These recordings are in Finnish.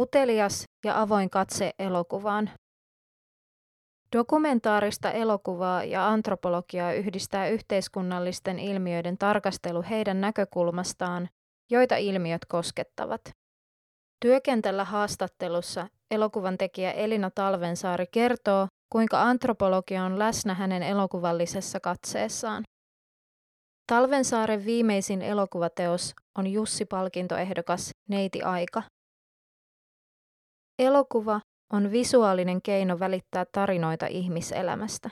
Utelias ja avoin katse elokuvaan. Dokumentaarista elokuvaa ja antropologiaa yhdistää yhteiskunnallisten ilmiöiden tarkastelu heidän näkökulmastaan, joita ilmiöt koskettavat. Työkentällä haastattelussa elokuvan tekijä Elina Talvensaari kertoo, kuinka antropologia on läsnä hänen elokuvallisessa katseessaan. Talvensaaren viimeisin elokuvateos on Jussi-palkintoehdokas Neiti Aika. Elokuva on visuaalinen keino välittää tarinoita ihmiselämästä.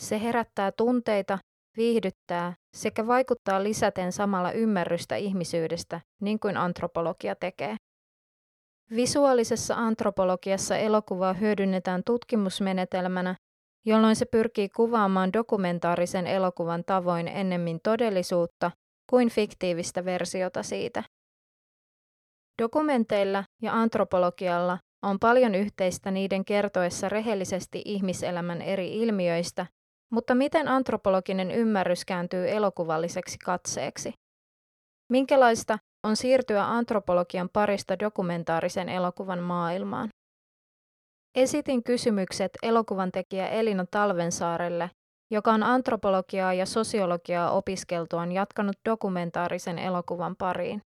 Se herättää tunteita, viihdyttää sekä vaikuttaa lisäten samalla ymmärrystä ihmisyydestä, niin kuin antropologia tekee. Visuaalisessa antropologiassa elokuvaa hyödynnetään tutkimusmenetelmänä, jolloin se pyrkii kuvaamaan dokumentaarisen elokuvan tavoin ennemmin todellisuutta kuin fiktiivistä versiota siitä. Dokumenteilla ja antropologialla on paljon yhteistä niiden kertoessa rehellisesti ihmiselämän eri ilmiöistä, mutta miten antropologinen ymmärrys kääntyy elokuvalliseksi katseeksi? Minkälaista on siirtyä antropologian parista dokumentaarisen elokuvan maailmaan? Esitin kysymykset elokuvan tekijä Elina Talvensaarelle, joka on antropologiaa ja sosiologiaa opiskeltuaan jatkanut dokumentaarisen elokuvan pariin.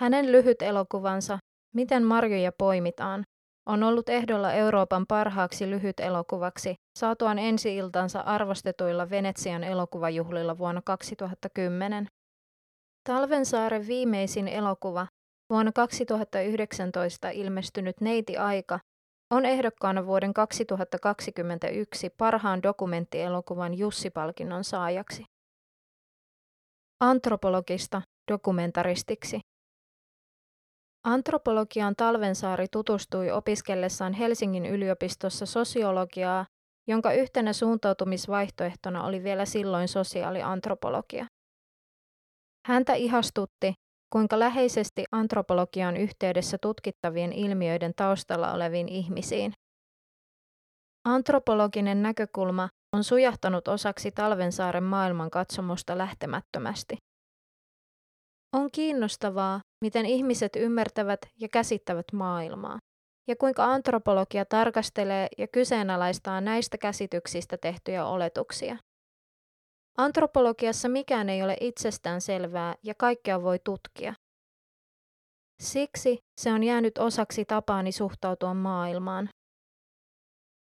Hänen lyhyt elokuvansa Miten marjoja poimitaan on ollut ehdolla Euroopan parhaaksi lyhyt elokuvaksi saatuaan ensi-iltansa arvostetuilla Venetsian elokuvajuhlilla vuonna 2010. Talvensaaren viimeisin elokuva, vuonna 2019 ilmestynyt Neiti Aika, on ehdokkaana vuoden 2021 parhaan dokumenttielokuvan Jussi-palkinnon saajaksi. Antropologista dokumentaristiksi. Antropologiaan Talvensaari tutustui opiskellessaan Helsingin yliopistossa sosiologiaa, jonka yhtenä suuntautumisvaihtoehtona oli vielä silloin sosiaaliantropologia. Häntä ihastutti, kuinka läheisesti antropologian yhteydessä tutkittavien ilmiöiden taustalla oleviin ihmisiin. Antropologinen näkökulma on sujahtanut osaksi Talvensaaren maailmankatsomusta lähtemättömästi. On kiinnostavaa, miten ihmiset ymmärtävät ja käsittävät maailmaa, ja kuinka antropologia tarkastelee ja kyseenalaistaa näistä käsityksistä tehtyjä oletuksia. Antropologiassa mikään ei ole itsestään selvää ja kaikkea voi tutkia. Siksi se on jäänyt osaksi tapaani suhtautua maailmaan.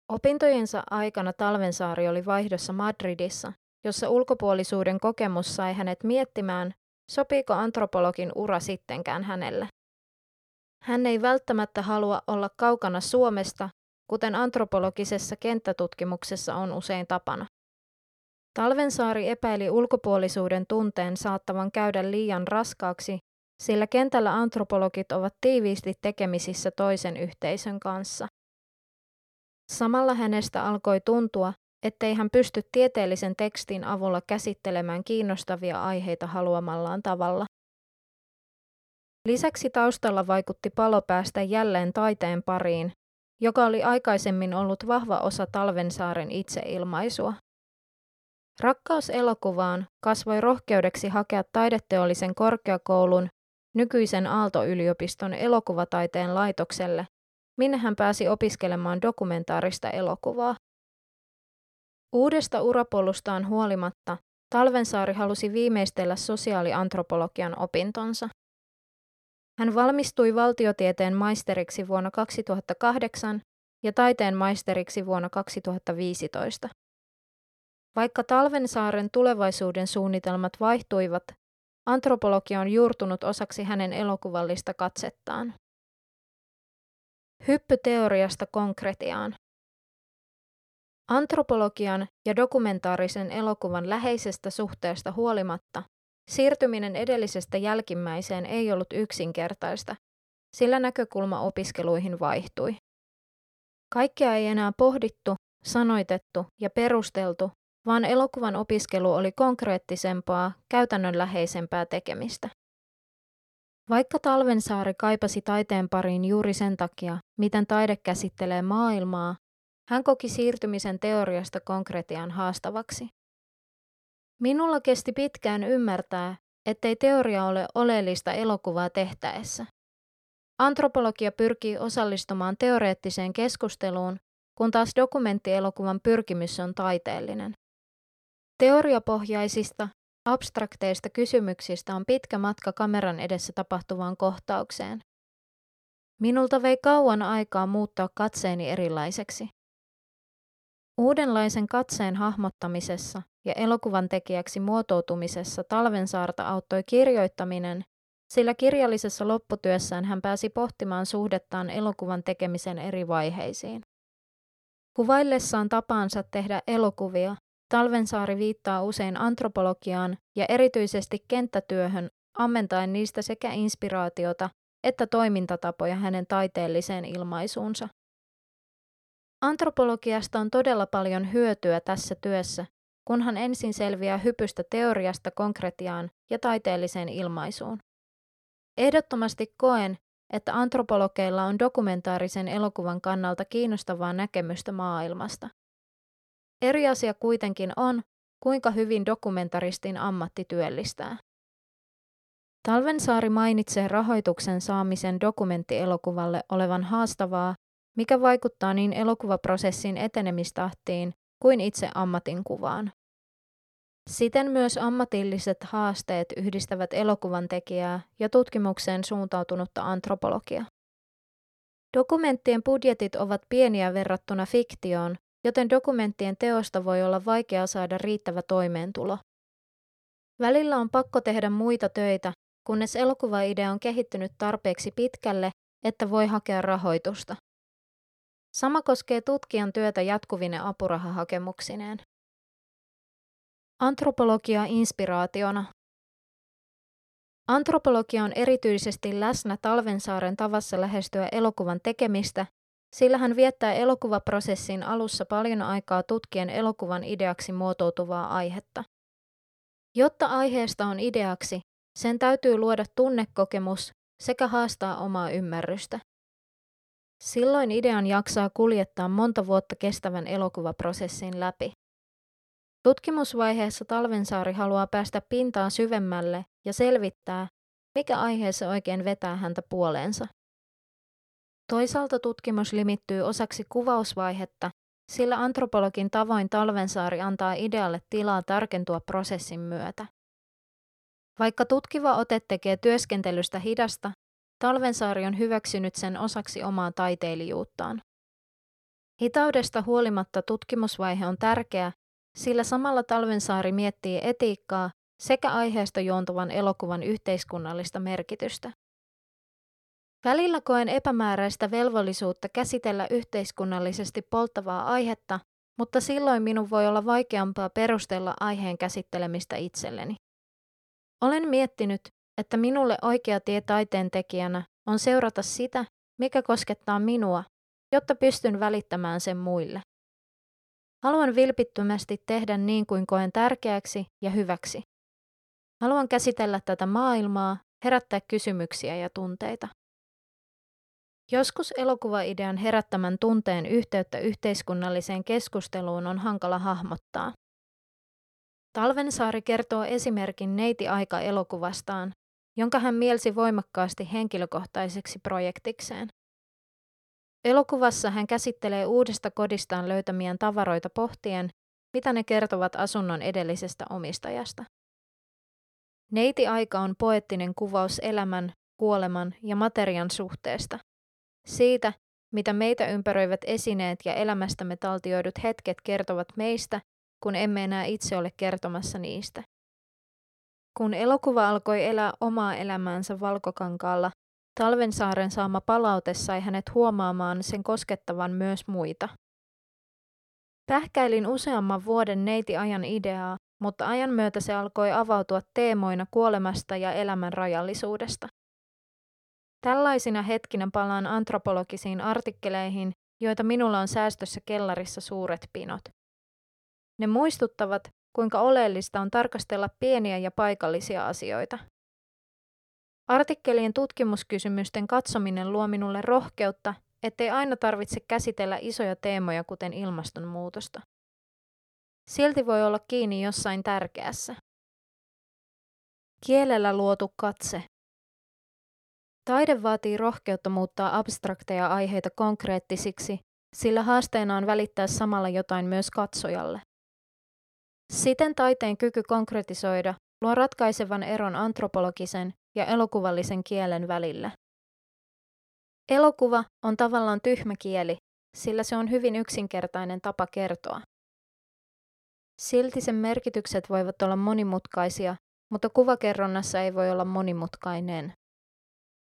Opintojensa aikana Talvensaari oli vaihdossa Madridissa, jossa ulkopuolisuuden kokemus sai hänet miettimään, Sopiiko antropologin ura sittenkään hänelle? Hän ei välttämättä halua olla kaukana Suomesta, kuten antropologisessa kenttätutkimuksessa on usein tapana. Talvensaari epäili ulkopuolisuuden tunteen saattavan käydä liian raskaaksi, sillä kentällä antropologit ovat tiiviisti tekemisissä toisen yhteisön kanssa. Samalla hänestä alkoi tuntua, ettei hän pysty tieteellisen tekstin avulla käsittelemään kiinnostavia aiheita haluamallaan tavalla. Lisäksi taustalla vaikutti palo päästä jälleen taiteen pariin, joka oli aikaisemmin ollut vahva osa Talvensaaren itseilmaisua. Rakkaus elokuvaan kasvoi rohkeudeksi hakea taideteollisen korkeakoulun nykyisen Aalto-yliopiston elokuvataiteen laitokselle, minne hän pääsi opiskelemaan dokumentaarista elokuvaa. Uudesta urapolustaan huolimatta Talvensaari halusi viimeistellä sosiaaliantropologian opintonsa. Hän valmistui valtiotieteen maisteriksi vuonna 2008 ja taiteen maisteriksi vuonna 2015. Vaikka Talvensaaren tulevaisuuden suunnitelmat vaihtuivat, antropologia on juurtunut osaksi hänen elokuvallista katsettaan. Hyppy teoriasta konkretiaan. Antropologian ja dokumentaarisen elokuvan läheisestä suhteesta huolimatta siirtyminen edellisestä jälkimmäiseen ei ollut yksinkertaista, sillä näkökulma opiskeluihin vaihtui. Kaikkea ei enää pohdittu, sanoitettu ja perusteltu, vaan elokuvan opiskelu oli konkreettisempaa, käytännönläheisempää tekemistä. Vaikka Talvensaari kaipasi taiteen pariin juuri sen takia, miten taide käsittelee maailmaa, hän koki siirtymisen teoriasta konkretian haastavaksi. Minulla kesti pitkään ymmärtää, ettei teoria ole oleellista elokuvaa tehtäessä. Antropologia pyrkii osallistumaan teoreettiseen keskusteluun, kun taas dokumenttielokuvan pyrkimys on taiteellinen. Teoriapohjaisista, abstrakteista kysymyksistä on pitkä matka kameran edessä tapahtuvaan kohtaukseen. Minulta vei kauan aikaa muuttaa katseeni erilaiseksi. Uudenlaisen katseen hahmottamisessa ja elokuvan tekijäksi muotoutumisessa Talvensaarta auttoi kirjoittaminen, sillä kirjallisessa lopputyössään hän pääsi pohtimaan suhdettaan elokuvan tekemisen eri vaiheisiin. Kuvaillessaan tapaansa tehdä elokuvia, Talvensaari viittaa usein antropologiaan ja erityisesti kenttätyöhön, ammentaen niistä sekä inspiraatiota että toimintatapoja hänen taiteelliseen ilmaisuunsa. Antropologiasta on todella paljon hyötyä tässä työssä, kunhan ensin selviää hypystä teoriasta konkretiaan ja taiteelliseen ilmaisuun. Ehdottomasti koen, että antropologeilla on dokumentaarisen elokuvan kannalta kiinnostavaa näkemystä maailmasta. Eri asia kuitenkin on, kuinka hyvin dokumentaristin ammatti työllistää. Talvensaari mainitsee rahoituksen saamisen dokumenttielokuvalle olevan haastavaa, mikä vaikuttaa niin elokuvaprosessin etenemistahtiin kuin itse ammatin kuvaan. Siten myös ammatilliset haasteet yhdistävät elokuvan tekijää ja tutkimukseen suuntautunutta antropologia. Dokumenttien budjetit ovat pieniä verrattuna fiktioon, joten dokumenttien teosta voi olla vaikea saada riittävä toimeentulo. Välillä on pakko tehdä muita töitä, kunnes elokuvaidea on kehittynyt tarpeeksi pitkälle, että voi hakea rahoitusta. Sama koskee tutkijan työtä jatkuvine apurahahakemuksineen. Antropologia inspiraationa. Antropologia on erityisesti läsnä Talvensaaren tavassa lähestyä elokuvan tekemistä, sillä hän viettää elokuvaprosessin alussa paljon aikaa tutkien elokuvan ideaksi muotoutuvaa aihetta. Jotta aiheesta on ideaksi, sen täytyy luoda tunnekokemus sekä haastaa omaa ymmärrystä. Silloin idean jaksaa kuljettaa monta vuotta kestävän elokuvaprosessin läpi. Tutkimusvaiheessa Talvensaari haluaa päästä pintaan syvemmälle ja selvittää, mikä aiheessa oikein vetää häntä puoleensa. Toisaalta tutkimus limittyy osaksi kuvausvaihetta, sillä antropologin tavoin Talvensaari antaa idealle tilaa tarkentua prosessin myötä. Vaikka tutkiva ote tekee työskentelystä hidasta, Talvensaari on hyväksynyt sen osaksi omaa taiteilijuuttaan. Hitaudesta huolimatta tutkimusvaihe on tärkeä, sillä samalla Talvensaari miettii etiikkaa sekä aiheesta juontuvan elokuvan yhteiskunnallista merkitystä. Välillä koen epämääräistä velvollisuutta käsitellä yhteiskunnallisesti polttavaa aihetta, mutta silloin minun voi olla vaikeampaa perustella aiheen käsittelemistä itselleni. Olen miettinyt, että minulle oikea tie taiteen tekijänä on seurata sitä, mikä koskettaa minua, jotta pystyn välittämään sen muille. Haluan vilpittömästi tehdä niin kuin koen tärkeäksi ja hyväksi. Haluan käsitellä tätä maailmaa, herättää kysymyksiä ja tunteita. Joskus elokuvaidean herättämän tunteen yhteyttä yhteiskunnalliseen keskusteluun on hankala hahmottaa. Talvensaari kertoo esimerkin Neiti-aika elokuvastaan, jonka hän mielsi voimakkaasti henkilökohtaiseksi projektikseen. Elokuvassa hän käsittelee uudesta kodistaan löytämiään tavaroita pohtien, mitä ne kertovat asunnon edellisestä omistajasta. Neiti-aika on poettinen kuvaus elämän, kuoleman ja materian suhteesta. Siitä, mitä meitä ympäröivät esineet ja elämästämme taltioidut hetket kertovat meistä, kun emme enää itse ole kertomassa niistä. Kun elokuva alkoi elää omaa elämäänsä valkokankaalla, Talvensaaren saama palaute sai hänet huomaamaan sen koskettavan myös muita. Pähkäilin useamman vuoden neiti-ajan ideaa, mutta ajan myötä se alkoi avautua teemoina kuolemasta ja elämän rajallisuudesta. Tällaisina hetkinä palaan antropologisiin artikkeleihin, joita minulla on säästössä kellarissa suuret pinot. Ne muistuttavat, kuinka oleellista on tarkastella pieniä ja paikallisia asioita. Artikkelien tutkimuskysymysten katsominen luo minulle rohkeutta, ettei aina tarvitse käsitellä isoja teemoja kuten ilmastonmuutosta. Silti voi olla kiinni jossain tärkeässä. Kielellä luotu katse. Taide vaatii rohkeutta muuttaa abstrakteja aiheita konkreettisiksi, sillä haasteena on välittää samalla jotain myös katsojalle. Siten taiteen kyky konkretisoida luo ratkaisevan eron antropologisen ja elokuvallisen kielen välillä. Elokuva on tavallaan tyhmä kieli, sillä se on hyvin yksinkertainen tapa kertoa. Silti sen merkitykset voivat olla monimutkaisia, mutta kuvakerronnassa ei voi olla monimutkainen.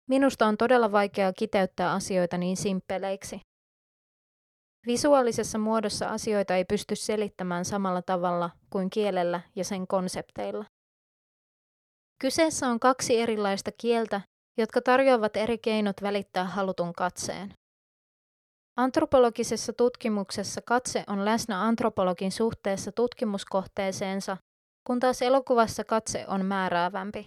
Minusta on todella vaikeaa kiteyttää asioita niin simppeleiksi. Visuaalisessa muodossa asioita ei pysty selittämään samalla tavalla kuin kielellä ja sen konsepteilla. Kyseessä on kaksi erilaista kieltä, jotka tarjoavat eri keinot välittää halutun katseen. Antropologisessa tutkimuksessa katse on läsnä antropologin suhteessa tutkimuskohteeseensa, kun taas elokuvassa katse on määräävämpi.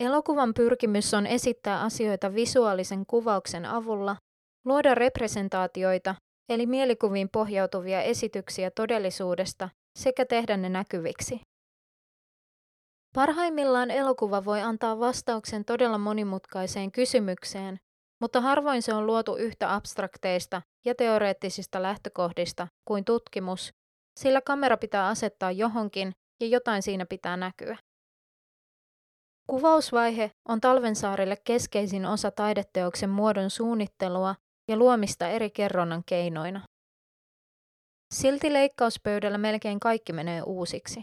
Elokuvan pyrkimys on esittää asioita visuaalisen kuvauksen avulla, luoda representaatioita, eli mielikuviin pohjautuvia esityksiä todellisuudesta sekä tehdä ne näkyviksi. Parhaimmillaan elokuva voi antaa vastauksen todella monimutkaiseen kysymykseen, mutta harvoin se on luotu yhtä abstrakteista ja teoreettisista lähtökohdista kuin tutkimus, sillä kamera pitää asettaa johonkin ja jotain siinä pitää näkyä. Kuvausvaihe on Talvensaarille keskeisin osa taideteoksen muodon suunnittelua ja luomista eri kerronnan keinoina. Silti leikkauspöydällä melkein kaikki menee uusiksi.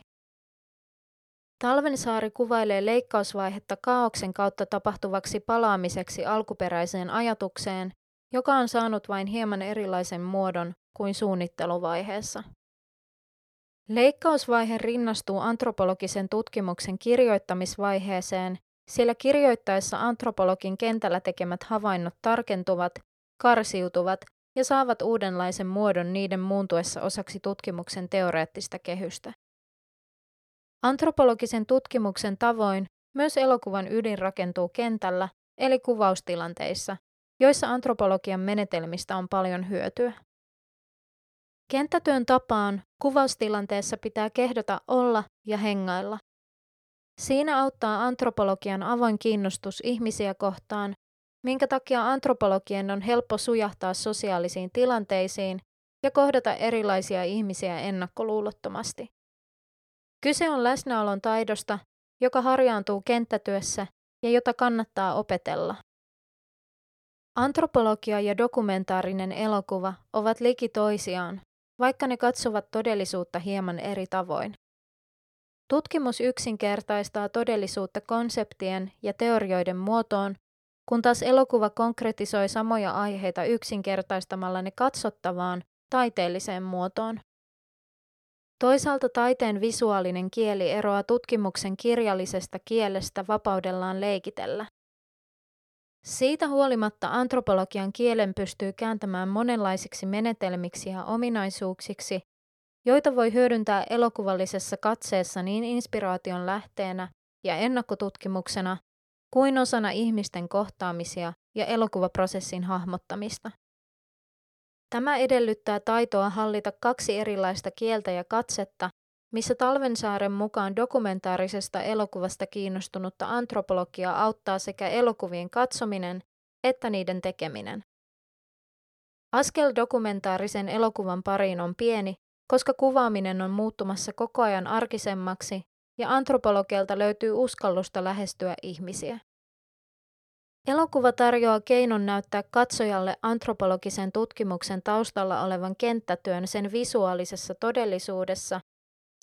Talvensaari kuvailee leikkausvaihetta kaauksen kautta tapahtuvaksi palaamiseksi alkuperäiseen ajatukseen, joka on saanut vain hieman erilaisen muodon kuin suunnitteluvaiheessa. Leikkausvaihe rinnastuu antropologisen tutkimuksen kirjoittamisvaiheeseen, sillä kirjoittaessa antropologin kentällä tekemät havainnot tarkentuvat, karsiutuvat ja saavat uudenlaisen muodon niiden muuntuessa osaksi tutkimuksen teoreettista kehystä. Antropologisen tutkimuksen tavoin myös elokuvan ydin rakentuu kentällä, eli kuvaustilanteissa, joissa antropologian menetelmistä on paljon hyötyä. Kenttätyön tapaan kuvaustilanteessa pitää kehdota olla ja hengailla. Siinä auttaa antropologian avoin kiinnostus ihmisiä kohtaan, minkä takia antropologien on helppo sujahtaa sosiaalisiin tilanteisiin ja kohdata erilaisia ihmisiä ennakkoluulottomasti. Kyse on läsnäolon taidosta, joka harjaantuu kenttätyössä ja jota kannattaa opetella. Antropologia ja dokumentaarinen elokuva ovat liki toisiaan, vaikka ne katsovat todellisuutta hieman eri tavoin. Tutkimus yksinkertaistaa todellisuutta konseptien ja teorioiden muotoon, kun taas elokuva konkretisoi samoja aiheita yksinkertaistamalla ne katsottavaan, taiteelliseen muotoon. Toisaalta taiteen visuaalinen kieli eroaa tutkimuksen kirjallisesta kielestä vapaudellaan leikitellä. Siitä huolimatta antropologian kielen pystyy kääntämään monenlaisiksi menetelmiksi ja ominaisuuksiksi, joita voi hyödyntää elokuvallisessa katseessa niin inspiraation lähteenä ja ennakkotutkimuksena kuin osana ihmisten kohtaamisia ja elokuvaprosessin hahmottamista. Tämä edellyttää taitoa hallita kaksi erilaista kieltä ja katsetta, missä Talvensaaren mukaan dokumentaarisesta elokuvasta kiinnostunutta antropologiaa auttaa sekä elokuvien katsominen että niiden tekeminen. Askel dokumentaarisen elokuvan pariin on pieni, koska kuvaaminen on muuttumassa koko ajan arkisemmaksi ja antropologialta löytyy uskallusta lähestyä ihmisiä. Elokuva tarjoaa keinon näyttää katsojalle antropologisen tutkimuksen taustalla olevan kenttätyön sen visuaalisessa todellisuudessa,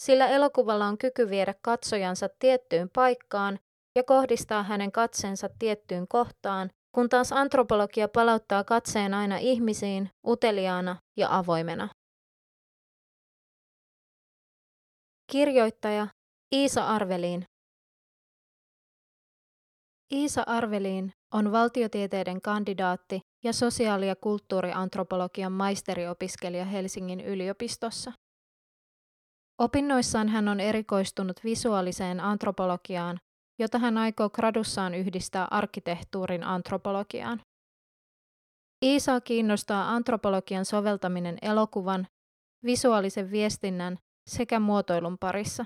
sillä elokuvalla on kyky viedä katsojansa tiettyyn paikkaan ja kohdistaa hänen katseensa tiettyyn kohtaan, kun taas antropologia palauttaa katseen aina ihmisiin, uteliaana ja avoimena. Kirjoittaja Iisa Arveliin Iisa Arveliin on valtiotieteiden kandidaatti ja sosiaali- ja kulttuuriantropologian maisteriopiskelija Helsingin yliopistossa. Opinnoissaan hän on erikoistunut visuaaliseen antropologiaan, jota hän aikoo gradussaan yhdistää arkkitehtuurin antropologiaan. Iisaa kiinnostaa antropologian soveltaminen elokuvan, visuaalisen viestinnän sekä muotoilun parissa.